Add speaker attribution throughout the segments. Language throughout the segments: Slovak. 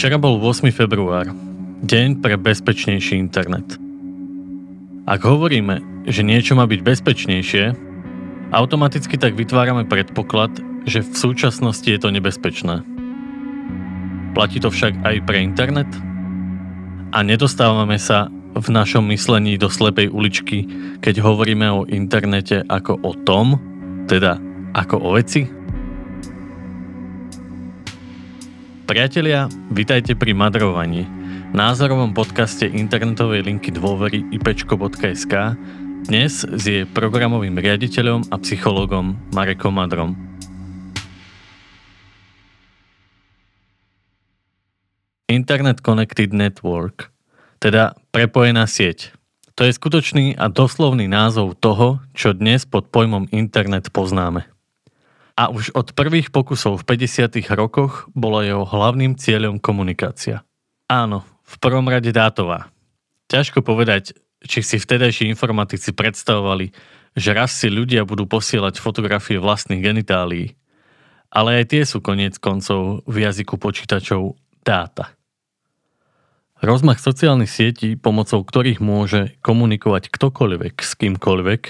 Speaker 1: Včera bol 8. február, deň pre bezpečnejší internet. Ak hovoríme, že niečo má byť bezpečnejšie, automaticky tak vytvárame predpoklad, že v súčasnosti je to nebezpečné. Platí to však aj pre internet? A nedostávame sa v našom myslení do slepej uličky, keď hovoríme o internete ako o tom, teda ako o veci? Priatelia, vitajte pri madrovaní, názorovom podcaste internetovej linky dôvery ipečko.sk dnes s jej programovým riaditeľom a psychologom Marekom Madrom. Internet Connected Network, teda prepojená sieť. To je skutočný a doslovný názov toho, čo dnes pod pojmom internet poznáme a už od prvých pokusov v 50. rokoch bolo jeho hlavným cieľom komunikácia. Áno, v prvom rade dátová. Ťažko povedať, či si vtedajší informatici predstavovali, že raz si ľudia budú posielať fotografie vlastných genitálií. Ale aj tie sú koniec koncov v jazyku počítačov dáta. Rozmach sociálnych sietí, pomocou ktorých môže komunikovať ktokoľvek s kýmkoľvek,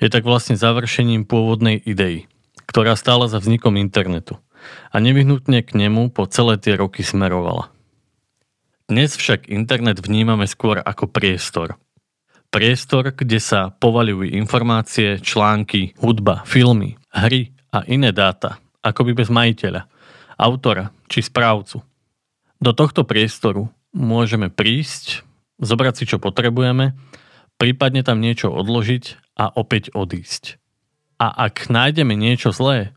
Speaker 1: je tak vlastne završením pôvodnej idei ktorá stála za vznikom internetu a nevyhnutne k nemu po celé tie roky smerovala. Dnes však internet vnímame skôr ako priestor. Priestor, kde sa povaľujú informácie, články, hudba, filmy, hry a iné dáta, akoby bez majiteľa, autora či správcu. Do tohto priestoru môžeme prísť, zobrať si čo potrebujeme, prípadne tam niečo odložiť a opäť odísť. A ak nájdeme niečo zlé,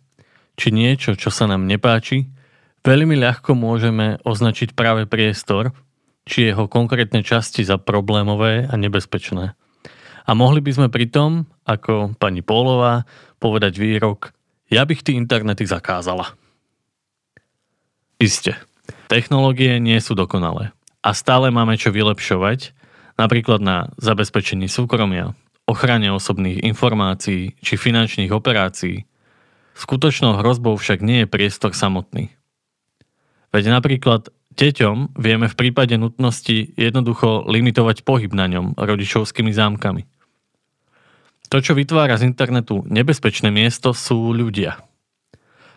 Speaker 1: či niečo, čo sa nám nepáči, veľmi ľahko môžeme označiť práve priestor, či jeho konkrétne časti za problémové a nebezpečné. A mohli by sme pritom, ako pani Pólová, povedať výrok, ja bych ty internety zakázala. Isté, technológie nie sú dokonalé a stále máme čo vylepšovať, napríklad na zabezpečení súkromia, ochrane osobných informácií či finančných operácií. Skutočnou hrozbou však nie je priestor samotný. Veď napríklad deťom vieme v prípade nutnosti jednoducho limitovať pohyb na ňom rodičovskými zámkami. To, čo vytvára z internetu nebezpečné miesto, sú ľudia.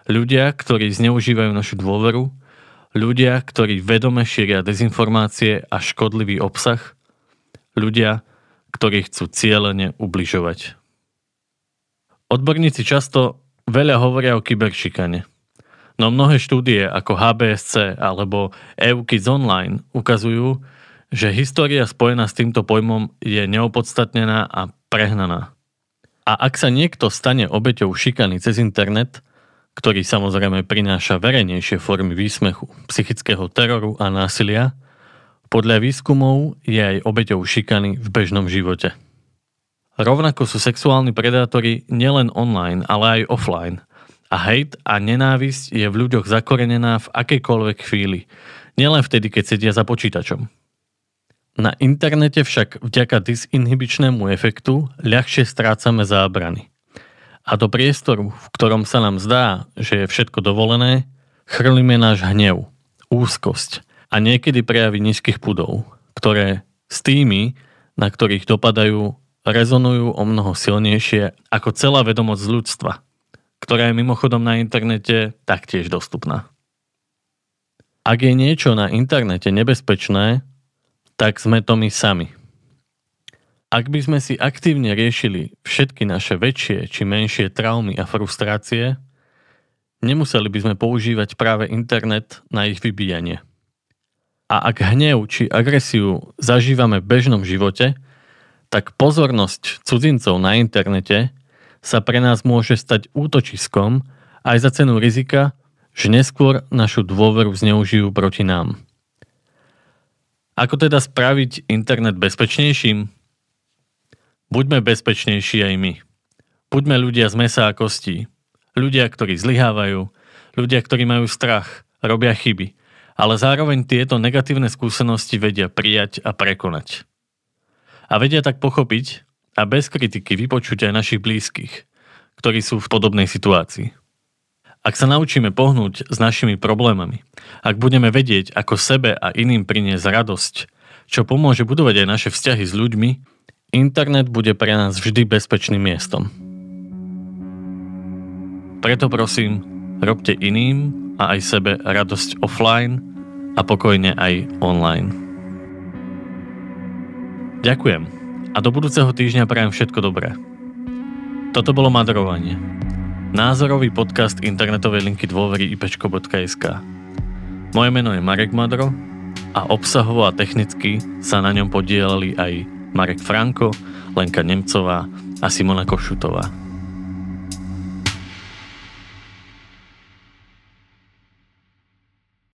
Speaker 1: Ľudia, ktorí zneužívajú našu dôveru, ľudia, ktorí vedome šíria dezinformácie a škodlivý obsah, ľudia, ktorí chcú cieľene ubližovať. Odborníci často veľa hovoria o kyberšikane. No mnohé štúdie ako HBSC alebo EUKIDS Online ukazujú, že história spojená s týmto pojmom je neopodstatnená a prehnaná. A ak sa niekto stane obeťou šikany cez internet, ktorý samozrejme prináša verejnejšie formy výsmechu, psychického teroru a násilia, podľa výskumov je aj obeťou šikany v bežnom živote. Rovnako sú sexuálni predátori nielen online, ale aj offline. A hate a nenávisť je v ľuďoch zakorenená v akejkoľvek chvíli, nielen vtedy, keď sedia za počítačom. Na internete však vďaka disinhibičnému efektu ľahšie strácame zábrany. A do priestoru, v ktorom sa nám zdá, že je všetko dovolené, chrlíme náš hnev, úzkosť, a niekedy prejavy nízkych pudov, ktoré s tými, na ktorých dopadajú, rezonujú o mnoho silnejšie ako celá vedomosť ľudstva, ktorá je mimochodom na internete taktiež dostupná. Ak je niečo na internete nebezpečné, tak sme to my sami. Ak by sme si aktívne riešili všetky naše väčšie či menšie traumy a frustrácie, nemuseli by sme používať práve internet na ich vybíjanie. A ak hnev či agresiu zažívame v bežnom živote, tak pozornosť cudzincov na internete sa pre nás môže stať útočiskom aj za cenu rizika, že neskôr našu dôveru zneužijú proti nám. Ako teda spraviť internet bezpečnejším? Buďme bezpečnejší aj my. Buďme ľudia z mesa a kostí. Ľudia, ktorí zlyhávajú, ľudia, ktorí majú strach, robia chyby ale zároveň tieto negatívne skúsenosti vedia prijať a prekonať. A vedia tak pochopiť a bez kritiky vypočuť aj našich blízkych, ktorí sú v podobnej situácii. Ak sa naučíme pohnúť s našimi problémami, ak budeme vedieť, ako sebe a iným priniesť radosť, čo pomôže budovať aj naše vzťahy s ľuďmi, internet bude pre nás vždy bezpečným miestom. Preto prosím, robte iným a aj sebe radosť offline a pokojne aj online. Ďakujem a do budúceho týždňa prajem všetko dobré. Toto bolo Madrovanie. Názorový podcast internetovej linky dôvery ipečko.sk Moje meno je Marek Madro a obsahovo a technicky sa na ňom podielali aj Marek Franko, Lenka Nemcová a Simona Košutová.